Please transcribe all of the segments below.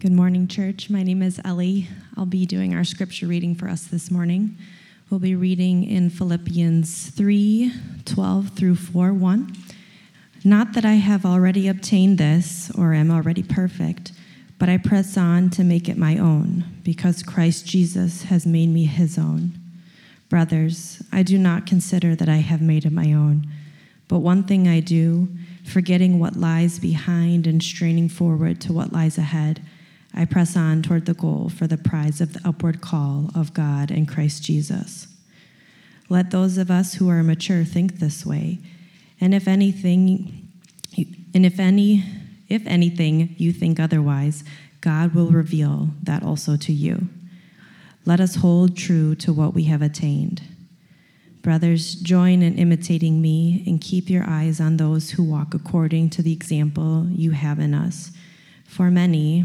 Good morning, church. My name is Ellie. I'll be doing our scripture reading for us this morning. We'll be reading in Philippians 3 12 through 4 1. Not that I have already obtained this or am already perfect, but I press on to make it my own, because Christ Jesus has made me his own. Brothers, I do not consider that I have made it my own, but one thing I do, forgetting what lies behind and straining forward to what lies ahead. I press on toward the goal for the prize of the upward call of God in Christ Jesus. Let those of us who are mature think this way, and if anything, and if any, if anything you think otherwise, God will reveal that also to you. Let us hold true to what we have attained. Brothers, join in imitating me and keep your eyes on those who walk according to the example you have in us. For many,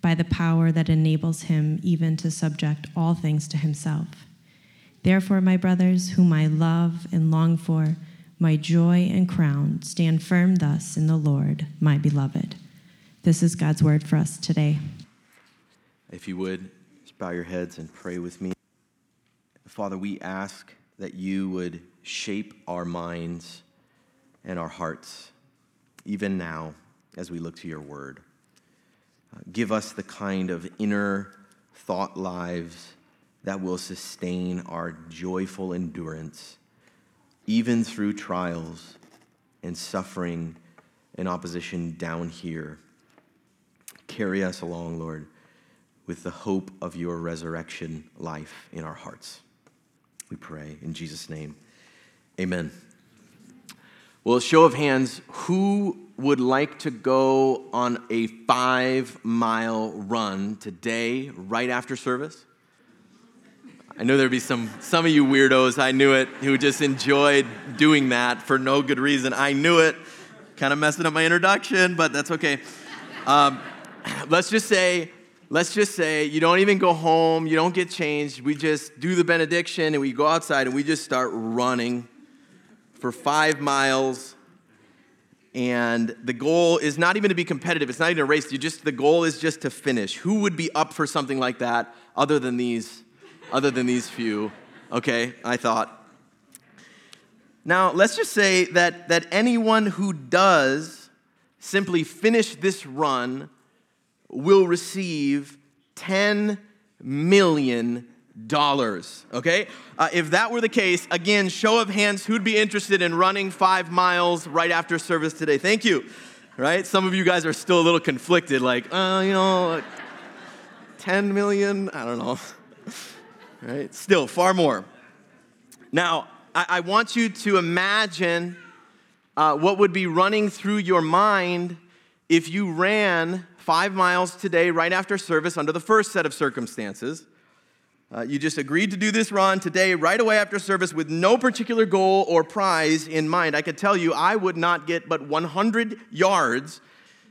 by the power that enables him even to subject all things to himself. Therefore, my brothers, whom I love and long for, my joy and crown, stand firm thus in the Lord, my beloved. This is God's word for us today. If you would, bow your heads and pray with me. Father, we ask that you would shape our minds and our hearts, even now, as we look to your word. Give us the kind of inner thought lives that will sustain our joyful endurance, even through trials and suffering and opposition down here. Carry us along, Lord, with the hope of your resurrection life in our hearts. We pray in Jesus' name. Amen. Well, show of hands, who would like to go on a five mile run today, right after service? I know there'd be some, some of you weirdos, I knew it, who just enjoyed doing that for no good reason. I knew it. Kind of messing up my introduction, but that's okay. Um, let's just say, let's just say you don't even go home, you don't get changed. We just do the benediction and we go outside and we just start running for five miles. And the goal is not even to be competitive. It's not even a race. You just the goal is just to finish. Who would be up for something like that other than these, other than these few? Okay, I thought. Now let's just say that that anyone who does simply finish this run will receive 10 million dollars. Okay? Uh, if that were the case, again, show of hands, who'd be interested in running five miles right after service today? Thank you. Right? Some of you guys are still a little conflicted, like, uh, you know, 10 million? I don't know. Right? Still, far more. Now, I, I want you to imagine uh, what would be running through your mind if you ran five miles today right after service under the first set of circumstances. Uh, you just agreed to do this run today, right away after service, with no particular goal or prize in mind. I could tell you I would not get but 100 yards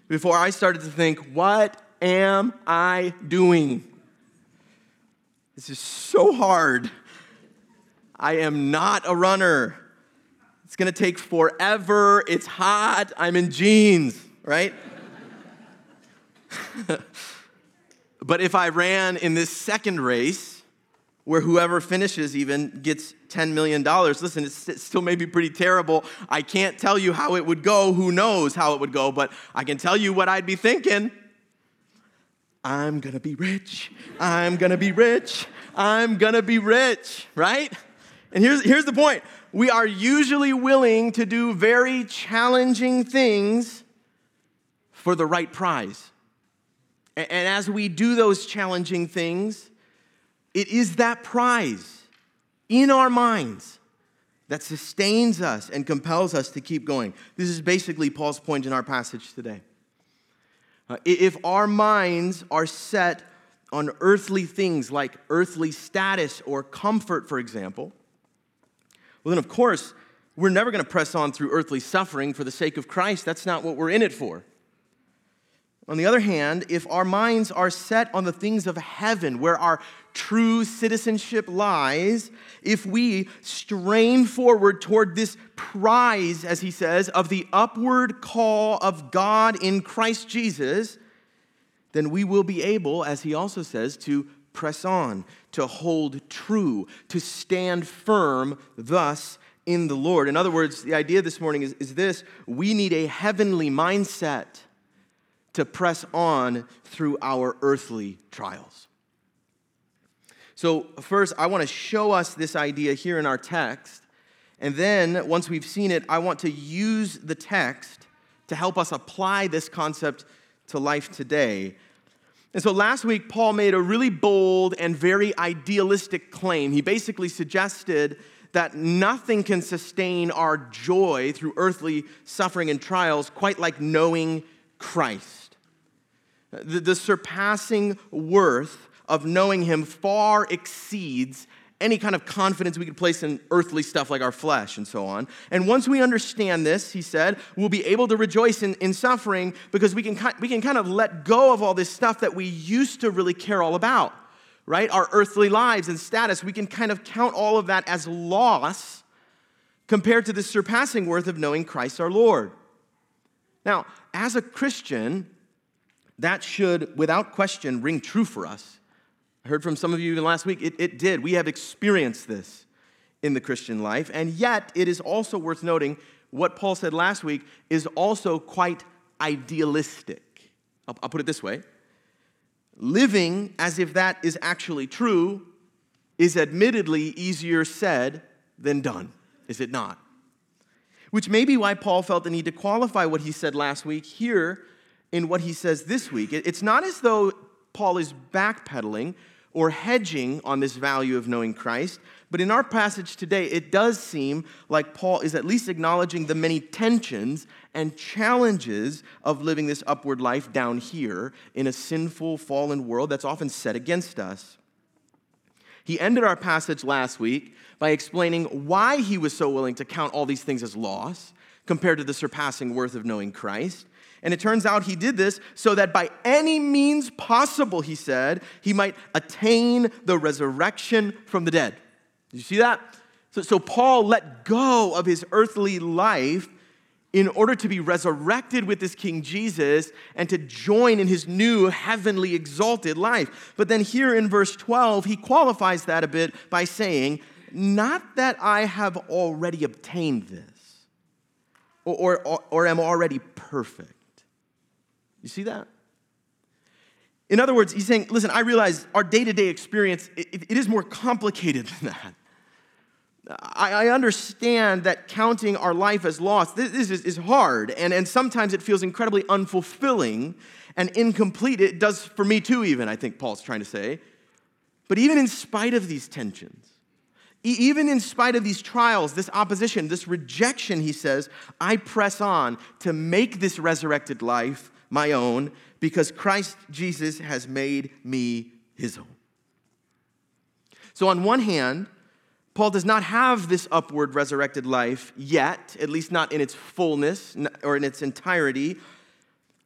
before I started to think, what am I doing? This is so hard. I am not a runner. It's gonna take forever. It's hot. I'm in jeans, right? but if I ran in this second race, where whoever finishes even gets $10 million. Listen, it still may be pretty terrible. I can't tell you how it would go. Who knows how it would go, but I can tell you what I'd be thinking. I'm gonna be rich. I'm gonna be rich. I'm gonna be rich, right? And here's, here's the point we are usually willing to do very challenging things for the right prize. And, and as we do those challenging things, it is that prize in our minds that sustains us and compels us to keep going. This is basically Paul's point in our passage today. Uh, if our minds are set on earthly things like earthly status or comfort, for example, well, then of course, we're never going to press on through earthly suffering for the sake of Christ. That's not what we're in it for. On the other hand, if our minds are set on the things of heaven, where our true citizenship lies, if we strain forward toward this prize, as he says, of the upward call of God in Christ Jesus, then we will be able, as he also says, to press on, to hold true, to stand firm, thus in the Lord. In other words, the idea this morning is, is this we need a heavenly mindset to press on through our earthly trials. So, first, I want to show us this idea here in our text. And then, once we've seen it, I want to use the text to help us apply this concept to life today. And so last week, Paul made a really bold and very idealistic claim. He basically suggested that nothing can sustain our joy through earthly suffering and trials quite like knowing Christ. The, the, surpassing worth of knowing Him far exceeds any kind of confidence we could place in earthly stuff like our flesh and so on. And once we understand this, he said, we'll be able to rejoice in, in suffering because we can, we can kind of let go of all this stuff that we used to really care all about right? Our earthly lives and status, we can kind of count all of that as loss compared to the surpassing worth of knowing Christ our Lord. Now, as a Christian, that should, without question, ring true for us. I heard from some of you even last week, it, it did. We have experienced this in the Christian life. And yet, it is also worth noting what Paul said last week is also quite idealistic. I'll, I'll put it this way living as if that is actually true is admittedly easier said than done, is it not? Which may be why Paul felt the need to qualify what he said last week here in what he says this week. It's not as though Paul is backpedaling or hedging on this value of knowing Christ. But in our passage today, it does seem like Paul is at least acknowledging the many tensions and challenges of living this upward life down here in a sinful, fallen world that's often set against us. He ended our passage last week by explaining why he was so willing to count all these things as loss compared to the surpassing worth of knowing Christ. And it turns out he did this so that by any means possible, he said, he might attain the resurrection from the dead. Did you see that? So, so Paul let go of his earthly life in order to be resurrected with this King Jesus and to join in his new heavenly exalted life. But then here in verse 12, he qualifies that a bit by saying, Not that I have already obtained this or, or, or am already perfect you see that? In other words, he's saying, listen, I realize our day to day experience, it, it is more complicated than that. I, I, understand that counting our life as lost, this, this is, is hard, and, and sometimes it feels incredibly unfulfilling and incomplete. It does for me too, even, I think Paul's trying to say. But even in spite of these tensions, even in spite of these trials, this opposition, this rejection, he says, I press on to make this resurrected life my own because Christ Jesus has made me his own. So, on one hand, Paul does not have this upward resurrected life yet, at least not in its fullness or in its entirety.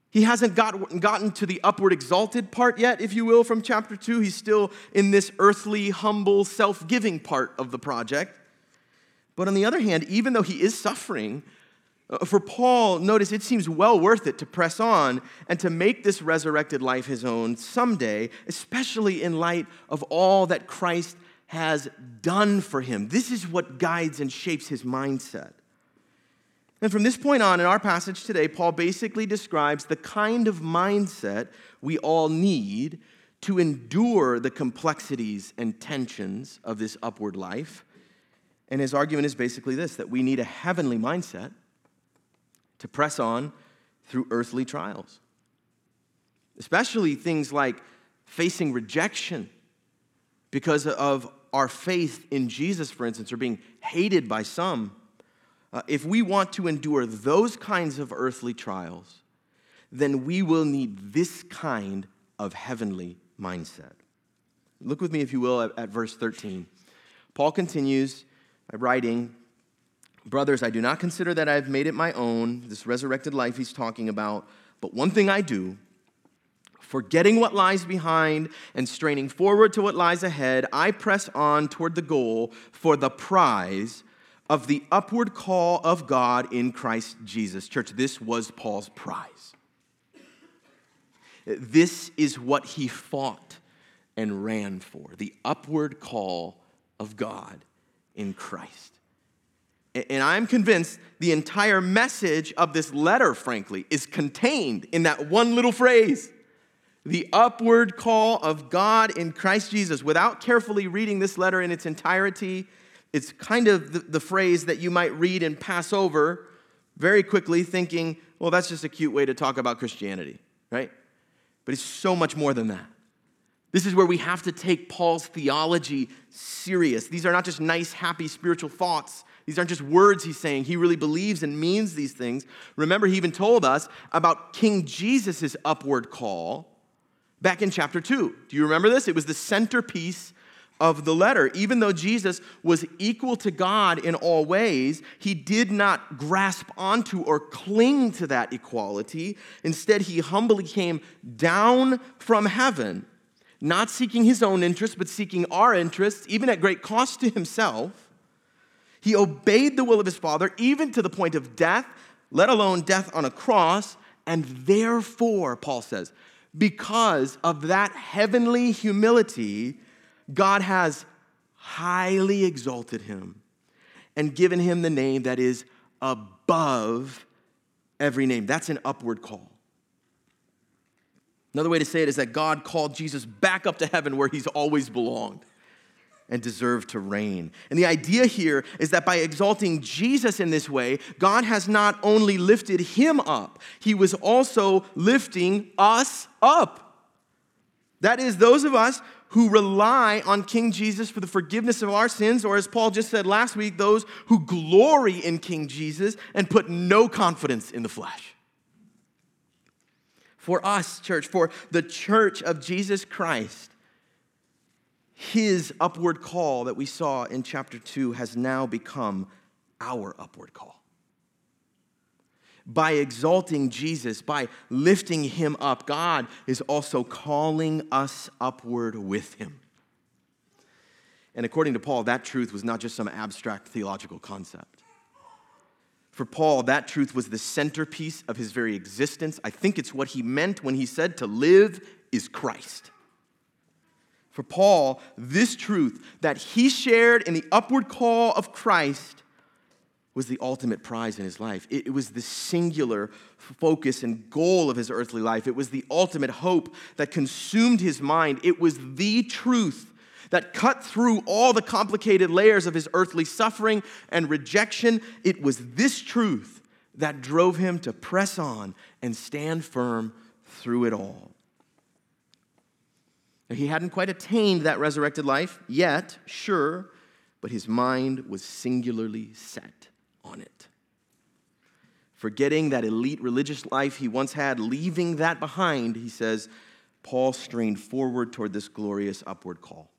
He hasn't got, gotten to the upward exalted part yet, if you will, from chapter 2. He's still in this earthly, humble, self giving part of the project. But on the other hand, even though he is suffering, Uh, for Paul, notice it seems well worth it to press on and to make this resurrected life his own someday, especially in light of all that Christ has done for him. This is what guides and shapes his mindset. And from this point on in our passage today, Paul basically describes the kind of mindset we all need to endure the complexities and tensions of this upward life. And his argument is basically this that we need a heavenly mindset to press on through earthly trials, especially things like facing rejection because of our faith in Jesus, for instance, or being hated by some. Uh, if we want to endure those kinds of earthly trials, then we will need this kind of heavenly mindset. Look with me, if you will, at, at verse 13. Paul continues by writing, Brothers, I do not consider that I've made it my own, this resurrected life he's talking about, but one thing I do, forgetting what lies behind and straining forward to what lies ahead, I press on toward the goal for the prize of the upward call of God in Christ Jesus. Church, this was Paul's prize. This is what he fought and ran for the upward call of God in Christ. And I'm convinced the entire message of this letter, frankly, is contained in that one little phrase the upward call of God in Christ Jesus. Without carefully reading this letter in its entirety, it's kind of the, the phrase that you might read and pass over very quickly, thinking, well, that's just a cute way to talk about Christianity, right? But it's so much more than that. This is where we have to take Paul's theology serious. These are not just nice, happy spiritual thoughts. These aren't just words he's saying. He really believes and means these things. Remember, he even told us about King Jesus' upward call back in chapter 2. Do you remember this? It was the centerpiece of the letter. Even though Jesus was equal to God in all ways, he did not grasp onto or cling to that equality. Instead, he humbly came down from heaven, not seeking his own interests, but seeking our interests, even at great cost to himself. He obeyed the will of his Father, even to the point of death, let alone death on a cross. And therefore, Paul says, because of that heavenly humility, God has highly exalted him and given him the name that is above every name. That's an upward call. Another way to say it is that God called Jesus back up to heaven where he's always belonged and deserved to reign. And the idea here is that by exalting Jesus in this way, God has not only lifted him up, he was also lifting us up. That is, those of us who rely on King Jesus for the forgiveness of our sins, or as Paul just said last week, those who glory in King Jesus and put no confidence in the flesh. For us, church, for the church of Jesus Christ, his upward call that we saw in chapter 2 has now become our upward call by exalting Jesus, by lifting him up, God is also calling us upward with him. And according to Paul, that truth was not just some abstract theological concept. For Paul, that truth was the centerpiece of his very existence. I think it's what he meant when he said to live is Christ. For Paul, this truth that he shared in the upward call of Christ was the ultimate prize in his life. It, was the singular focus and goal of his earthly life. It was the ultimate hope that consumed his mind. It was the truth that cut through all the complicated layers of his earthly suffering and rejection. It was this truth that drove him to press on and stand firm through it all. He hadn't quite attained that resurrected life yet, sure, but his mind was singularly set on it. Forgetting that elite religious life he once had, leaving that behind, he says, Paul strained forward toward this glorious upward call.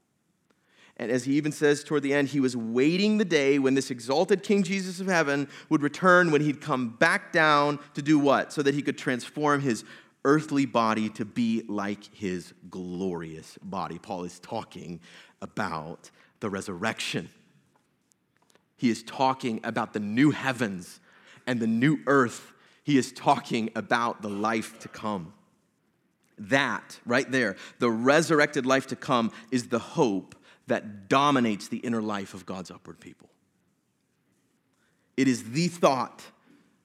And as he even says toward the end, he was waiting the day when this exalted King Jesus of heaven would return, when he'd come back down to do what? So that he could transform his earthly body to be like his glorious body. Paul is talking about the resurrection. He is talking about the new heavens and the new earth. He is talking about the life to come. That, right there, the resurrected life to come, is the hope that dominates the inner life of God's upward people. It is the thought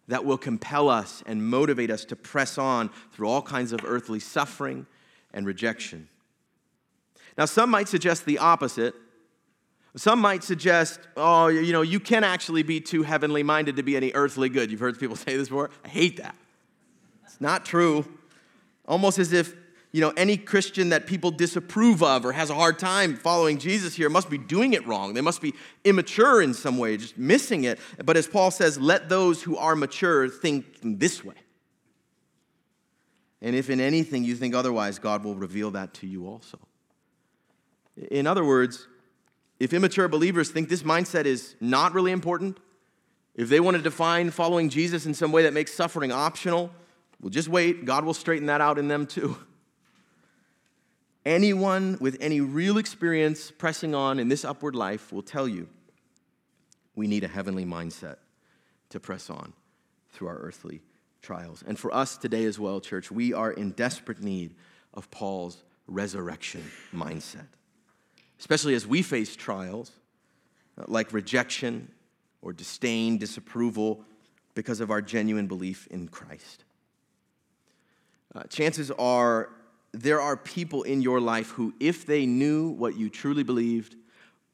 that will compel us and motivate us to press on through all kinds of earthly suffering and rejection. Now, some might suggest the opposite some might suggest, oh, you know, you can actually be too heavenly minded to be any earthly good. You've heard people say this before. I hate that. It's not true. Almost as if, you know, any Christian that people disapprove of or has a hard time following Jesus here must be doing it wrong. They must be immature in some way, just missing it. But as Paul says, let those who are mature think this way. And if in anything you think otherwise, God will reveal that to you also. In other words, if immature believers think this mindset is not really important, if they want to define following Jesus in some way that makes suffering optional, well, just wait. God will straighten that out in them too. Anyone with any real experience pressing on in this upward life will tell you we need a heavenly mindset to press on through our earthly trials. And for us today as well, church, we are in desperate need of Paul's resurrection mindset, especially as we face trials uh, like rejection or disdain, disapproval because of our genuine belief in Christ. Uh, chances are there are people in your life who, if they knew what you truly believed,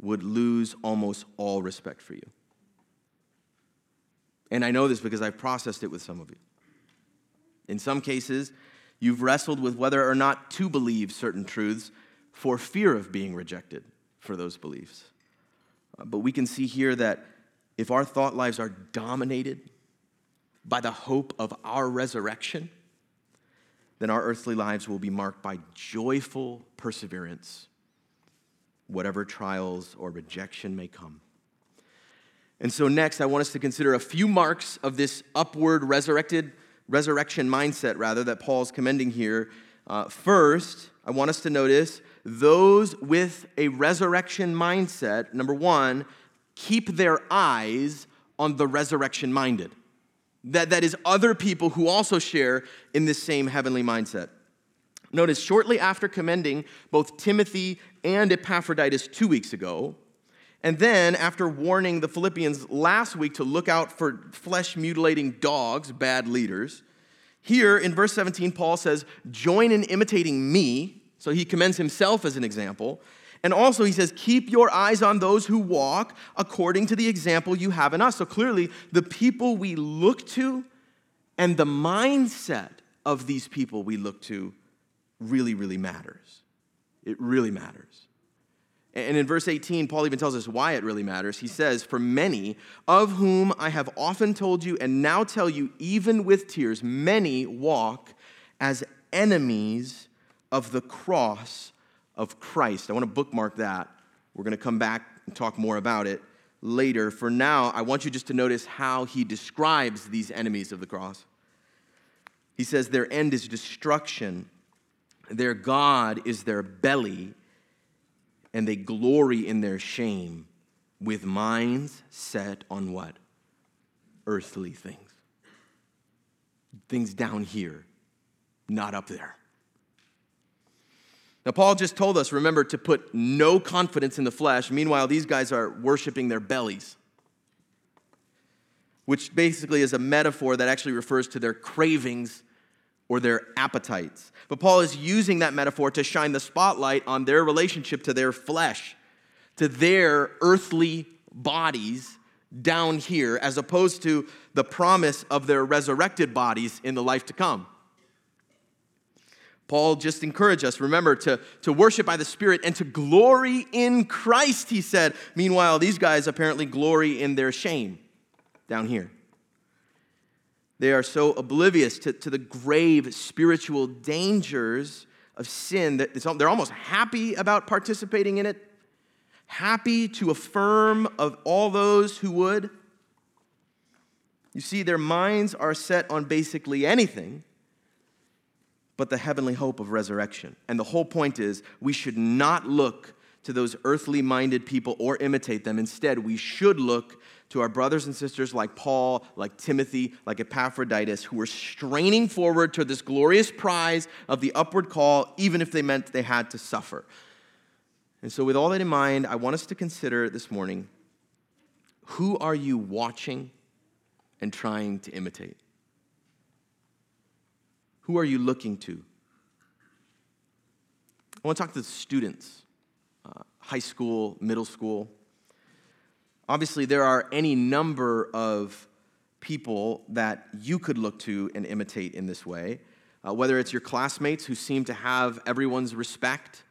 would lose almost all respect for you. And I know this because I've processed it with some of you. In some cases, you've wrestled with whether or not to believe certain truths for fear of being rejected for those beliefs. Uh, but we can see here that if our thought lives are dominated by the hope of our resurrection, then our earthly lives will be marked by joyful perseverance, whatever trials or rejection may come. And so, next, I want us to consider a few marks of this upward resurrected resurrection mindset, rather, that Paul's commending here. Uh, first, I want us to notice those with a resurrection mindset, number one, keep their eyes on the resurrection minded. That, that is, other people who also share in this same heavenly mindset. Notice, shortly after commending both Timothy and Epaphroditus two weeks ago, and then after warning the Philippians last week to look out for flesh mutilating dogs, bad leaders, here in verse 17, Paul says, Join in imitating me. So he commends himself as an example. And also, he says, keep your eyes on those who walk according to the example you have in us. So clearly, the people we look to and the mindset of these people we look to really, really matters. It really matters. And in verse 18, Paul even tells us why it really matters. He says, For many, of whom I have often told you and now tell you, even with tears, many walk as enemies of the cross of Christ. I want to bookmark that. We're going to come back and talk more about it later. For now, I want you just to notice how he describes these enemies of the cross. He says, Their end is destruction, their God is their belly, and they glory in their shame with minds set on what? Earthly things. Things down here, not up there. Now, Paul just told us, remember, to put no confidence in the flesh. Meanwhile, these guys are worshiping their bellies, which basically is a metaphor that actually refers to their cravings or their appetites. But Paul is using that metaphor to shine the spotlight on their relationship to their flesh, to their earthly bodies down here, as opposed to the promise of their resurrected bodies in the life to come. Paul just encouraged us, remember, to, to worship by the Spirit and to glory in Christ, he said. Meanwhile, these guys apparently glory in their shame down here. They are so oblivious to, to the grave spiritual dangers of sin that they're almost happy about participating in it, happy to affirm of all those who would. You see, their minds are set on basically anything but the heavenly hope of resurrection. And the whole point is we should not look to those earthly minded people or imitate them. Instead, we should look to our brothers and sisters like Paul, like Timothy, like Epaphroditus, who were straining forward to this glorious prize of the upward call, even if they meant they had to suffer. And so, with all that in mind, I want us to consider this morning who are you watching and trying to imitate? Who are you looking to? I want to talk to the students, uh, high school, middle school. Obviously, there are any number of people that you could look to and imitate in this way, uh, whether it's your classmates who seem to have everyone's respect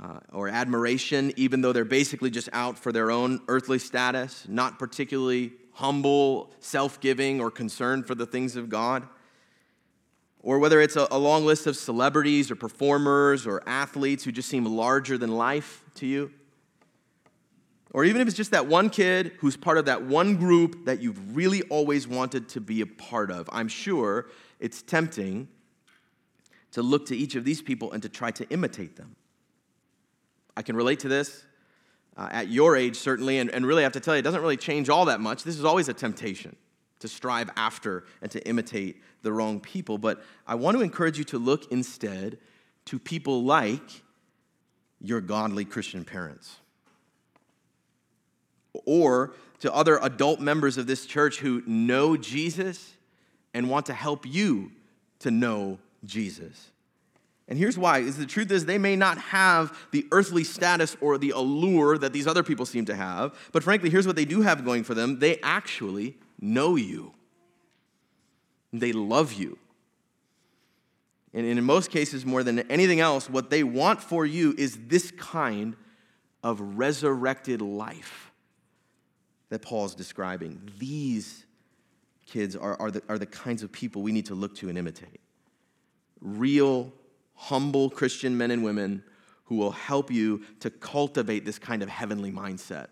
uh, or admiration, even though they're basically just out for their own earthly status, not particularly humble, self giving, or concerned for the things of God or whether it's a, a long list of celebrities or performers or athletes who just seem larger than life to you. Or even if it's just that one kid who's part of that one group that you've really always wanted to be a part of, I'm sure it's tempting to look to each of these people and to try to imitate them. I can relate to this uh, at your age, certainly, and, and really I have to tell you, it doesn't really change all that much. This is always a temptation to strive after and to imitate the wrong people. But I want to encourage you to look instead to people like your godly Christian parents or to other adult members of this church who know Jesus and want to help you to know Jesus. And here's why is the truth is they may not have the earthly status or the allure that these other people seem to have, but frankly, here's what they do have going for them. They actually know you. They love you. And in most cases, more than anything else, what they want for you is this kind of resurrected life that Paul's describing. These kids are, are, the, are the kinds of people we need to look to and imitate. Real, humble Christian men and women who will help you to cultivate this kind of heavenly mindset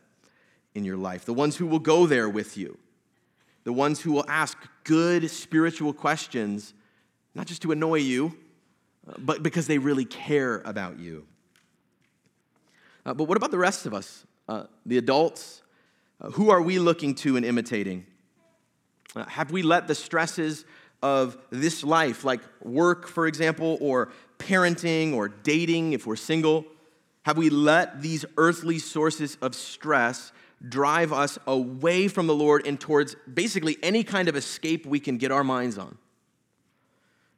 in your life. The ones who will go there with you the ones who will ask good spiritual questions, not just to annoy you, uh, but because they really care about you. Uh, but what about the rest of us, uh, the adults? Uh, who are we looking to and imitating? Uh, have we let the stresses of this life, like work, for example, or parenting or dating if we're single, have we let these earthly sources of stress drive us away from the Lord and towards basically any kind of escape we can get our minds on.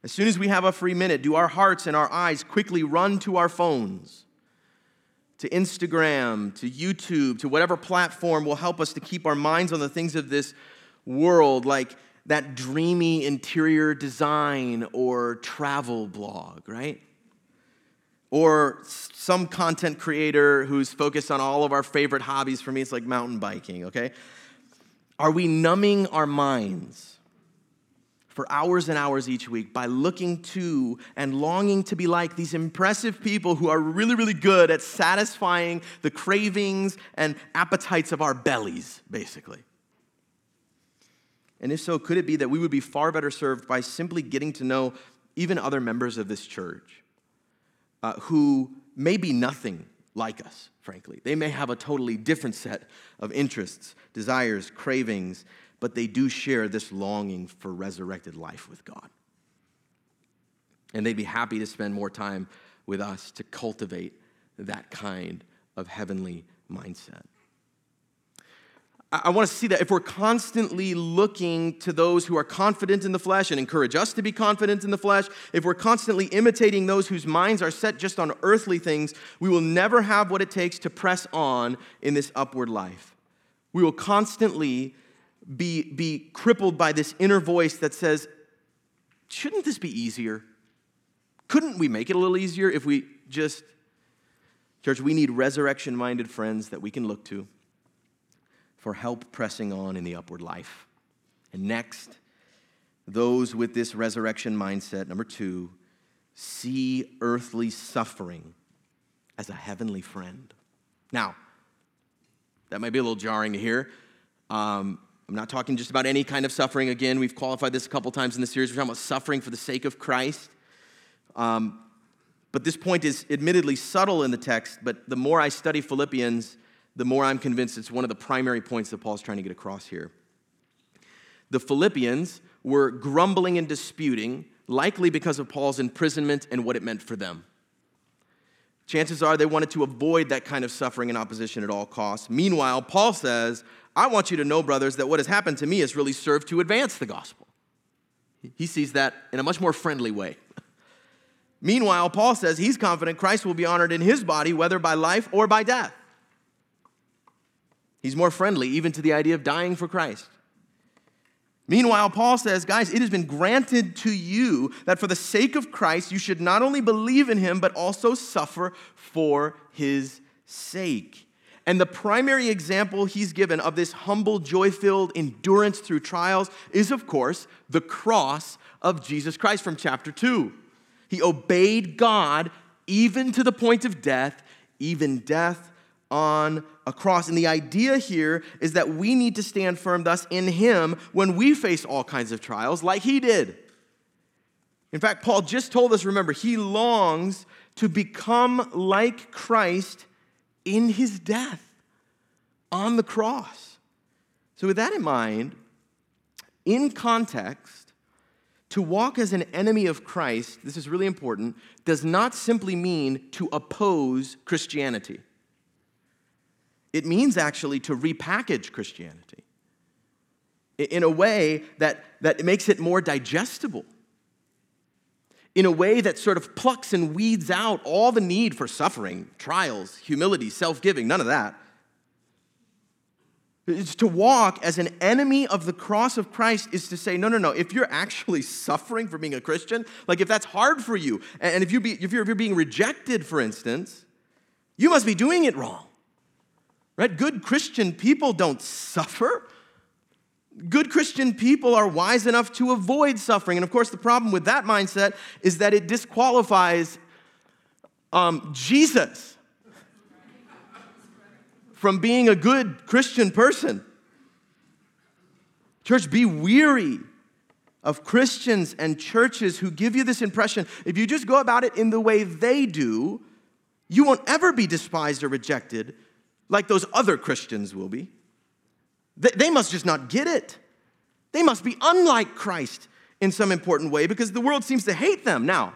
As soon as we have a free minute, do our hearts and our eyes quickly run to our phones, to Instagram, to YouTube, to whatever platform will help us to keep our minds on the things of this world, like that dreamy interior design or travel blog, right? Or some content creator who's focused on all of our favorite hobbies. For me, it's like mountain biking, okay? Are we numbing our minds for hours and hours each week by looking to and longing to be like these impressive people who are really, really good at satisfying the cravings and appetites of our bellies, basically? And if so, could it be that we would be far better served by simply getting to know even other members of this church? Uh, who may be nothing like us, frankly. They may have a totally different set of interests, desires, cravings, but they do share this longing for resurrected life with God. And they'd be happy to spend more time with us to cultivate that kind of heavenly mindset. I want to see that if we're constantly looking to those who are confident in the flesh and encourage us to be confident in the flesh, if we're constantly imitating those whose minds are set just on earthly things, we will never have what it takes to press on in this upward life. We will constantly be, be crippled by this inner voice that says, Shouldn't this be easier? Couldn't we make it a little easier if we just. Church, we need resurrection minded friends that we can look to for help pressing on in the upward life. And next, those with this resurrection mindset, number two, see earthly suffering as a heavenly friend. Now, that might be a little jarring to hear. Um, I'm not talking just about any kind of suffering. Again, we've qualified this a couple times in the series. We're talking about suffering for the sake of Christ. Um, but this point is admittedly subtle in the text, but the more I study Philippians, the more I'm convinced it's one of the primary points that Paul's trying to get across here. The Philippians were grumbling and disputing, likely because of Paul's imprisonment and what it meant for them. Chances are they wanted to avoid that kind of suffering and opposition at all costs. Meanwhile, Paul says, I want you to know, brothers, that what has happened to me has really served to advance the gospel. He sees that in a much more friendly way. Meanwhile, Paul says he's confident Christ will be honored in his body, whether by life or by death. He's more friendly even to the idea of dying for Christ. Meanwhile, Paul says, guys, it has been granted to you that for the sake of Christ, you should not only believe in him, but also suffer for his sake. And the primary example he's given of this humble, joy filled endurance through trials is, of course, the cross of Jesus Christ from chapter 2. He obeyed God even to the point of death, even death on a cross. And the idea here is that we need to stand firm, thus, in Him when we face all kinds of trials, like He did. In fact, Paul just told us remember, he longs to become like Christ in his death on the cross. So, with that in mind, in context, to walk as an enemy of Christ, this is really important, does not simply mean to oppose Christianity. It means actually to repackage Christianity in a way that, that makes it more digestible in a way that sort of plucks and weeds out all the need for suffering, trials, humility, self giving, none of that. It's to walk as an enemy of the cross of Christ is to say, no, no, no. If you're actually suffering for being a Christian, like if that's hard for you, and if, you be, if, you're, if you're being rejected, for instance, you must be doing it wrong. Right? Good Christian people don't suffer. Good Christian people are wise enough to avoid suffering. And of course, the problem with that mindset is that it disqualifies um, Jesus from being a good Christian person. Church, be weary of Christians and churches who give you this impression. If you just go about it in the way they do, you won't ever be despised or rejected like those other Christians will be. They must just not get it. They must be unlike Christ in some important way because the world seems to hate them. Now,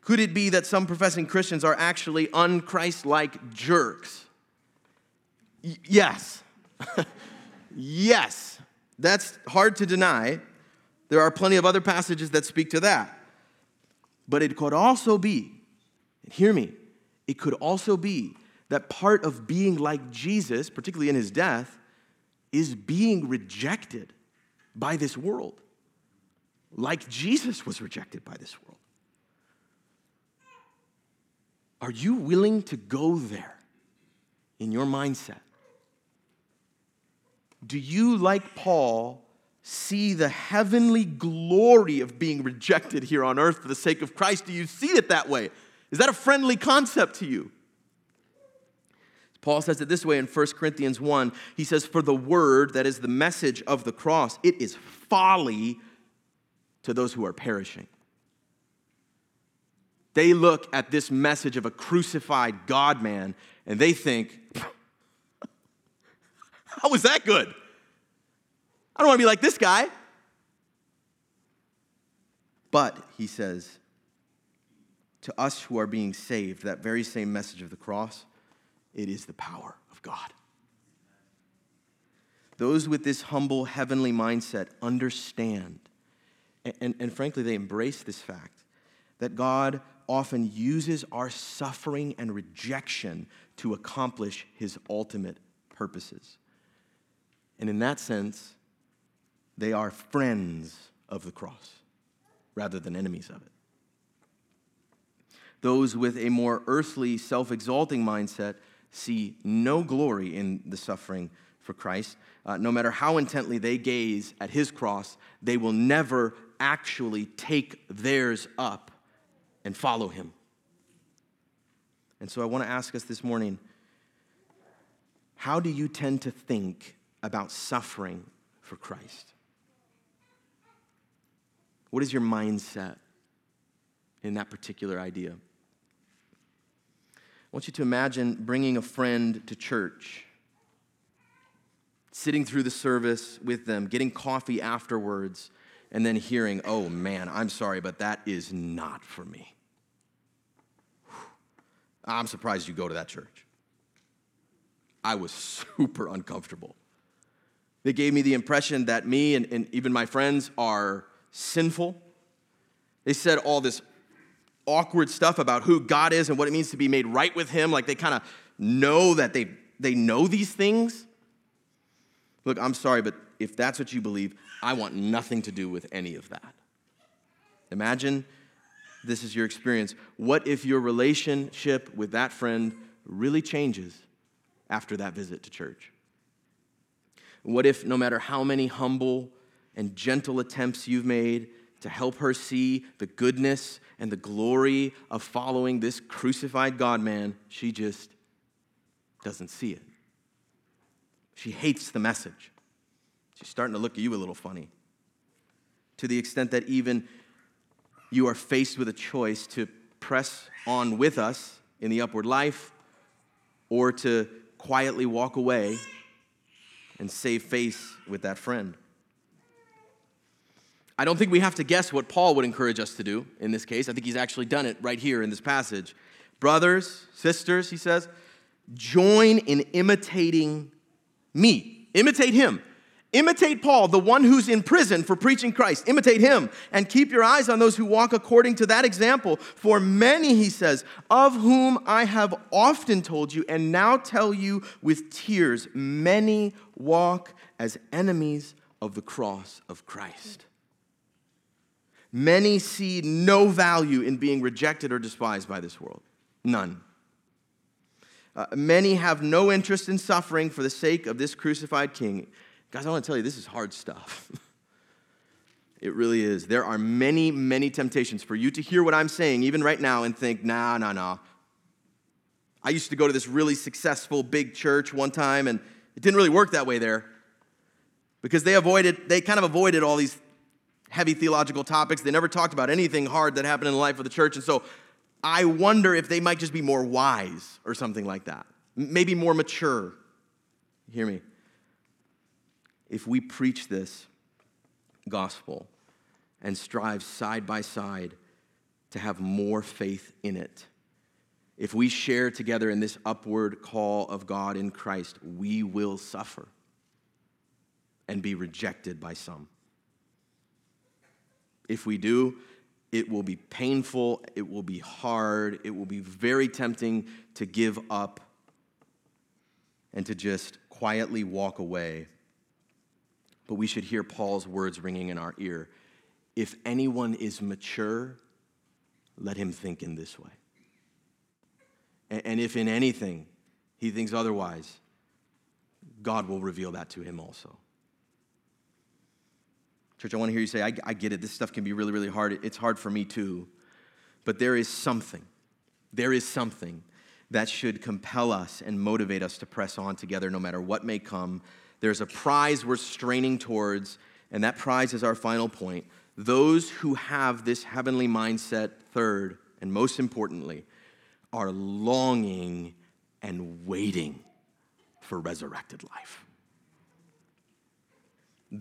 could it be that some professing Christians are actually unchrist like jerks? Y- yes. yes. That's hard to deny. There are plenty of other passages that speak to that. But it could also be, hear me, it could also be that part of being like Jesus, particularly in his death, is being rejected by this world, like Jesus was rejected by this world. Are you willing to go there in your mindset? Do you, like Paul, see the heavenly glory of being rejected here on earth for the sake of Christ? Do you see it that way? Is that a friendly concept to you? Paul says it this way in 1 Corinthians 1. He says, For the word, that is the message of the cross, it is folly to those who are perishing. They look at this message of a crucified God man and they think, How was that good? I don't want to be like this guy. But, he says, to us who are being saved, that very same message of the cross, it is the power of God. Those with this humble heavenly mindset understand, and, and, frankly, they embrace this fact that God often uses our suffering and rejection to accomplish his ultimate purposes. And in that sense, they are friends of the cross rather than enemies of it. Those with a more earthly, self exalting mindset see no glory in the suffering for Christ. Uh, no matter how intently they gaze at his cross, they will never actually take theirs up and follow him. And so I want to ask us this morning how do you tend to think about suffering for Christ? What is your mindset in that particular idea? Want you to imagine bringing a friend to church, sitting through the service with them, getting coffee afterwards, and then hearing, oh man, I'm sorry, but that is not for me. I'm surprised you go to that church. I was super uncomfortable. They gave me the impression that me and, and even my friends are sinful. They said all this awkward stuff about who God is and what it means to be made right with Him. Like they kind of know that they, they know these things. Look, I'm sorry, but if that's what you believe, I want nothing to do with any of that. Imagine this is your experience. What if your relationship with that friend really changes after that visit to church? What if, no matter how many humble and gentle attempts you've made to help her see the goodness and the glory of following this crucified God man, she just doesn't see it? She hates the message. She's starting to look at you a little funny. To the extent that even you are faced with a choice to press on with us in the upward life or to quietly walk away and save face with that friend. I don't think we have to guess what Paul would encourage us to do in this case. I think he's actually done it right here in this passage. Brothers, sisters, he says, join in imitating me. Imitate him. Imitate Paul, the one who's in prison for preaching Christ. Imitate him and keep your eyes on those who walk according to that example. For many, he says, of whom I have often told you and now tell you with tears, many walk as enemies of the cross of Christ. Many see no value in being rejected or despised by this world. None. Uh, many have no interest in suffering for the sake of this crucified king. Guys, I want to tell you, this is hard stuff. it really is. There are many, many temptations for you to hear what I'm saying, even right now, and think, nah, nah, nah. I used to go to this really successful big church one time, and it didn't really work that way there because they avoided, they kind of avoided all these heavy theological topics. They never talked about anything hard that happened in the life of the church. And so I wonder if they might just be more wise or something like that, maybe more mature. Hear me if we preach this gospel and strive side by side to have more faith in it, if we share together in this upward call of God in Christ, we will suffer and be rejected by some. If we do, it will be painful, it will be hard, it will be very tempting to give up and to just quietly walk away but we should hear Paul's words ringing in our ear. If anyone is mature, let him think in this way. And if in anything he thinks otherwise, God will reveal that to him also. Church, I want to hear you say, I, I, get it. This stuff can be really, really hard. It's hard for me too. But there is something, there is something that should compel us and motivate us to press on together no matter what may come there's a prize we're straining towards, and that prize is our final point. Those who have this heavenly mindset, third, and most importantly, are longing and waiting for resurrected life.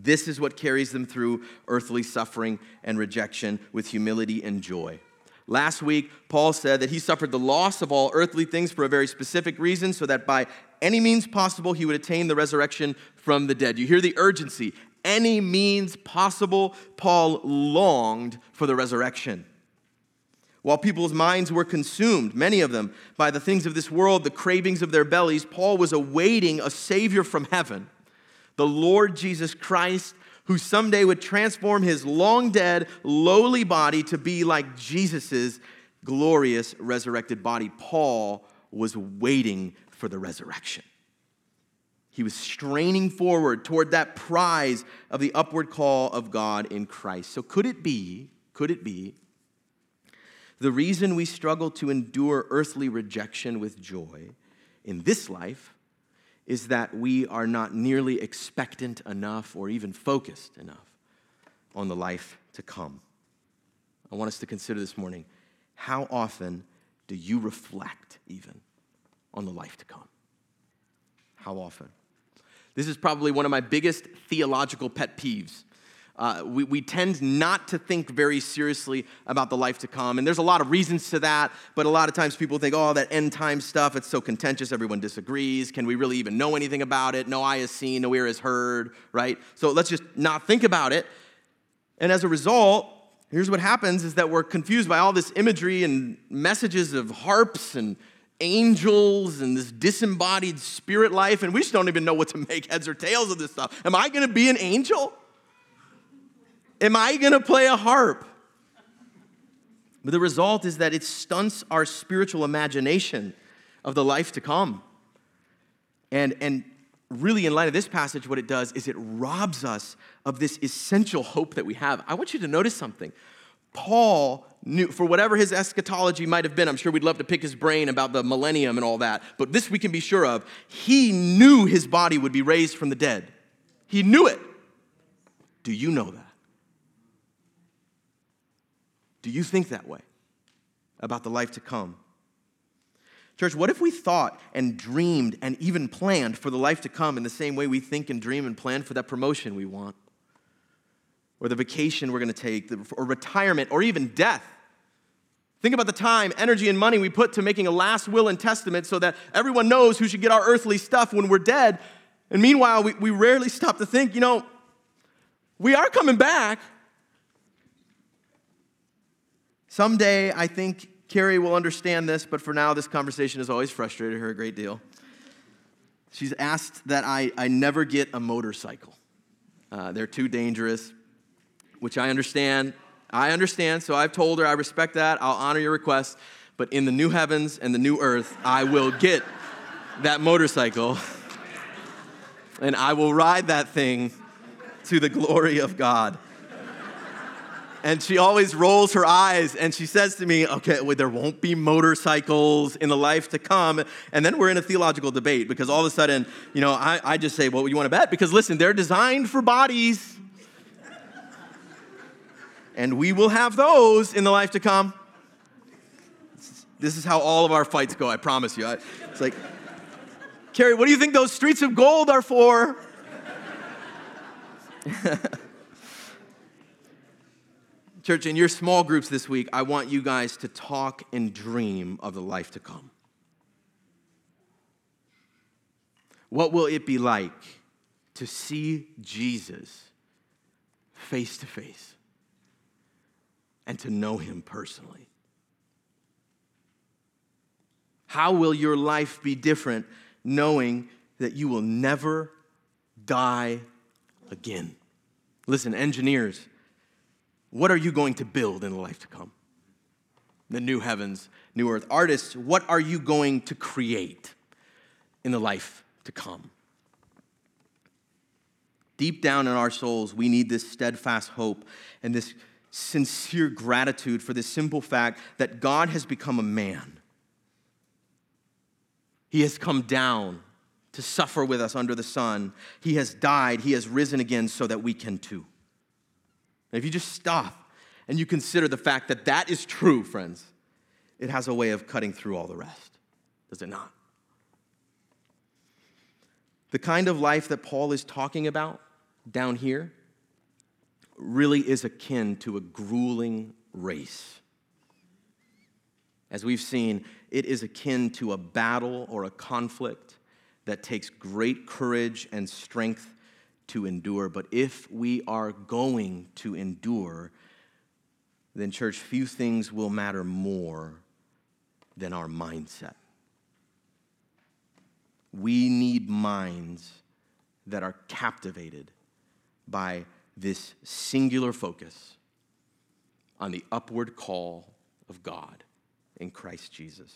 This is what carries them through earthly suffering and rejection with humility and joy. Last week, Paul said that he suffered the loss of all earthly things for a very specific reason, so that by any means possible he would attain the resurrection from the dead. You hear the urgency. Any means possible, Paul longed for the resurrection. While people's minds were consumed, many of them, by the things of this world, the cravings of their bellies, Paul was awaiting a Savior from heaven, the Lord Jesus Christ, who someday would transform his long dead, lowly body to be like Jesus' glorious resurrected body. Paul was waiting for the resurrection. He was straining forward toward that prize of the upward call of God in Christ. So, could it be, could it be, the reason we struggle to endure earthly rejection with joy in this life is that we are not nearly expectant enough or even focused enough on the life to come. I want us to consider this morning how often do you reflect even on the life to come? How often? This is probably one of my biggest theological pet peeves uh, we, we tend not to think very seriously about the life to come. And there's a lot of reasons to that, but a lot of times people think, oh, that end time stuff, it's so contentious, everyone disagrees. Can we really even know anything about it? No eye has seen, no ear has heard, right? So let's just not think about it. And as a result, here's what happens is that we're confused by all this imagery and messages of harps and angels and this disembodied spirit life, and we just don't even know what to make heads or tails of this stuff. Am I gonna be an angel? Am I going to play a harp? But the result is that it stunts our spiritual imagination of the life to come. And, and really, in light of this passage, what it does is it robs us of this essential hope that we have. I want you to notice something. Paul knew, for whatever his eschatology might have been, I'm sure we'd love to pick his brain about the millennium and all that, but this we can be sure of. He knew his body would be raised from the dead. He knew it. Do you know that? Do you think that way about the life to come? Church, what if we thought and dreamed and even planned for the life to come in the same way we think and dream and plan for that promotion we want? Or the vacation we're going to take, or retirement, or even death? Think about the time, energy, and money we put to making a last will and testament so that everyone knows who should get our earthly stuff when we're dead. And meanwhile, we, we rarely stop to think, you know, we are coming back. Someday, I think Carrie will understand this, but for now, this conversation has always frustrated her a great deal. She's asked that I, I never get a motorcycle. Uh, they're too dangerous, which I understand. I understand, so I've told her I respect that. I'll honor your request. But in the new heavens and the new earth, I will get that motorcycle and I will ride that thing to the glory of God and she always rolls her eyes and she says to me, Okay, well, there won't be motorcycles in the life to come. And then we're in a theological debate because all of a sudden, you know, I, I just say, Well, you want to bet? Because listen, they're designed for bodies. and we will have those in the life to come. This is how all of our fights go, I promise you. It's like, Carrie, what do you think those streets of gold are for? Church, in your small groups this week, I want you guys to talk and dream of the life to come. What will it be like to see Jesus face to face and to know him personally? How will your life be different knowing that you will never die again? Listen, engineers, what are you going to build in the life to come? The new heavens, new earth. Artists, what are you going to create in the life to come? Deep down in our souls, we need this steadfast hope and this sincere gratitude for this simple fact that God has become a man. He has come down to suffer with us under the sun. He has died, He has risen again so that we can too. And if you just stop and you consider the fact that that is true, friends, it has a way of cutting through all the rest, does it not? The kind of life that Paul is talking about down here really is akin to a grueling race. As we've seen, it is akin to a battle or a conflict that takes great courage and strength to endure. But if we are going to endure, then, church, few things will matter more than our mindset. We need minds that are captivated by this singular focus on the upward call of God in Christ Jesus.